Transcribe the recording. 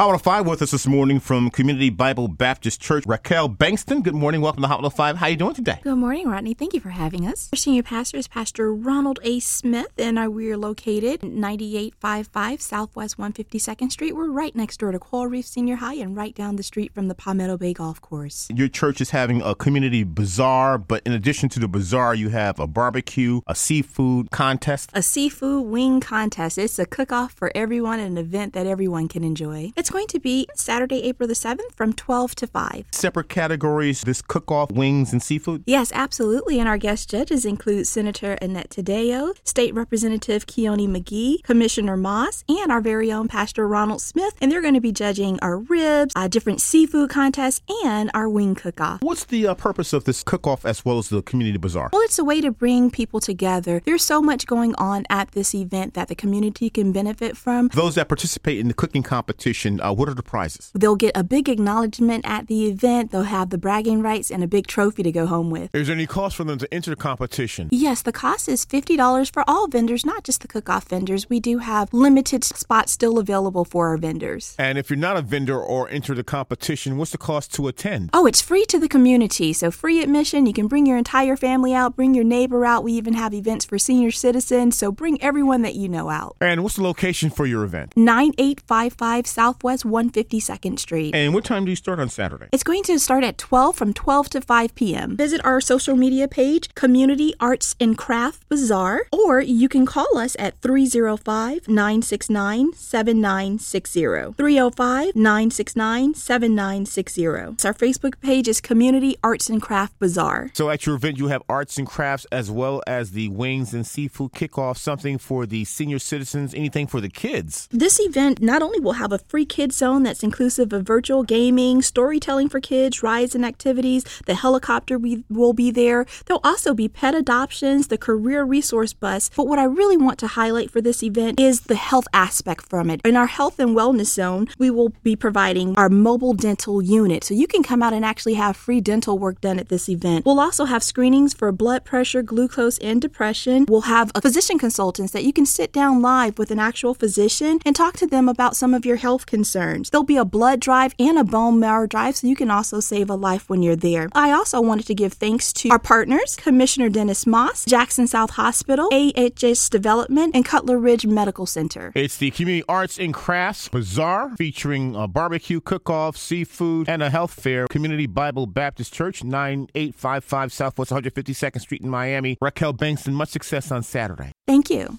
Hot 105 with us this morning from Community Bible Baptist Church, Raquel Bankston. Good morning. Welcome to Hot 105. How are you doing today? Good morning, Rodney. Thank you for having us. Our senior pastor is Pastor Ronald A. Smith, and we are located 9855 Southwest 152nd Street. We're right next door to Coral Reef Senior High and right down the street from the Palmetto Bay Golf Course. Your church is having a community bazaar, but in addition to the bazaar, you have a barbecue, a seafood contest. A seafood wing contest. It's a cook-off for everyone, an event that everyone can enjoy. It's going to be Saturday, April the 7th from 12 to 5. Separate categories, this cook off, wings, and seafood. Yes, absolutely. And our guest judges include Senator Annette Taddeo, State Representative Kionne McGhee, Commissioner Moss, and our very own Pastor Ronald Smith. And they're going to be judging our ribs, uh, different seafood contests, and our wing cook-off. What's the uh, purpose of this cook off as well as the community bazaar? Well, it's a way to bring people together. There's so much going on at this event that the community can benefit from. Those that participate in the cooking competition, uh, what are the prizes? They'll get a big acknowledgement at the event. They'll have the bragging rights and a big trophy to go home with. Is there any cost for them to enter the competition? Yes, the cost is $50 for all vendors, not just the cook off vendors. We do have limited spots still available for our vendors. And if you're not a vendor or enter the competition, what's the cost to attend? Oh, it's free to the community, so free admission. You can bring your entire family out, bring your neighbor out. We even have events for senior citizens, so bring everyone that you know out. And what's the location for your event? 9855 Southwest 152nd Street. And what time do you start on Saturday? It's going to start at 12 from 12 to 5 p.m. Visit our social media page, Community Arts and Craft Bazaar, or you can call us at 305 969 7960. 305 969 7960. Our Facebook page is Community Arts and Craft Bazaar. So at your event, you have arts and crafts as well as the wings and seafood kickoff, something for the senior citizens, anything for the kids. This event not only will have a free kids zone that's inclusive of virtual gaming, storytelling for kids, rides and activities, the helicopter we will be there. There'll also be pet adoptions, the career resource bus. But what I really want to highlight for this event is the health aspect from it. In our health and wellness zone, we will be providing our mobile dental unit. So you can come out and actually have free dental work done at this event. We'll also have screenings for blood pressure, glucose, and depression. We'll have a physician consultants that you can sit down live with an actual physician and talk to them about some of your health concerns. There'll be a blood drive and a bone marrow drive, so you can also save a life when you're there. I also wanted to give thanks to our partners, Commissioner Dennis Moss, Jackson South Hospital, AHS Development, and Cutler Ridge Medical Center. It's the Community Arts and Crafts Bazaar featuring a barbecue cook-off, seafood, and a health fair. Community Bible Baptist Church, 9855 Southwest 152nd Street in Miami. Raquel Banks, and much success on Saturday. Thank you.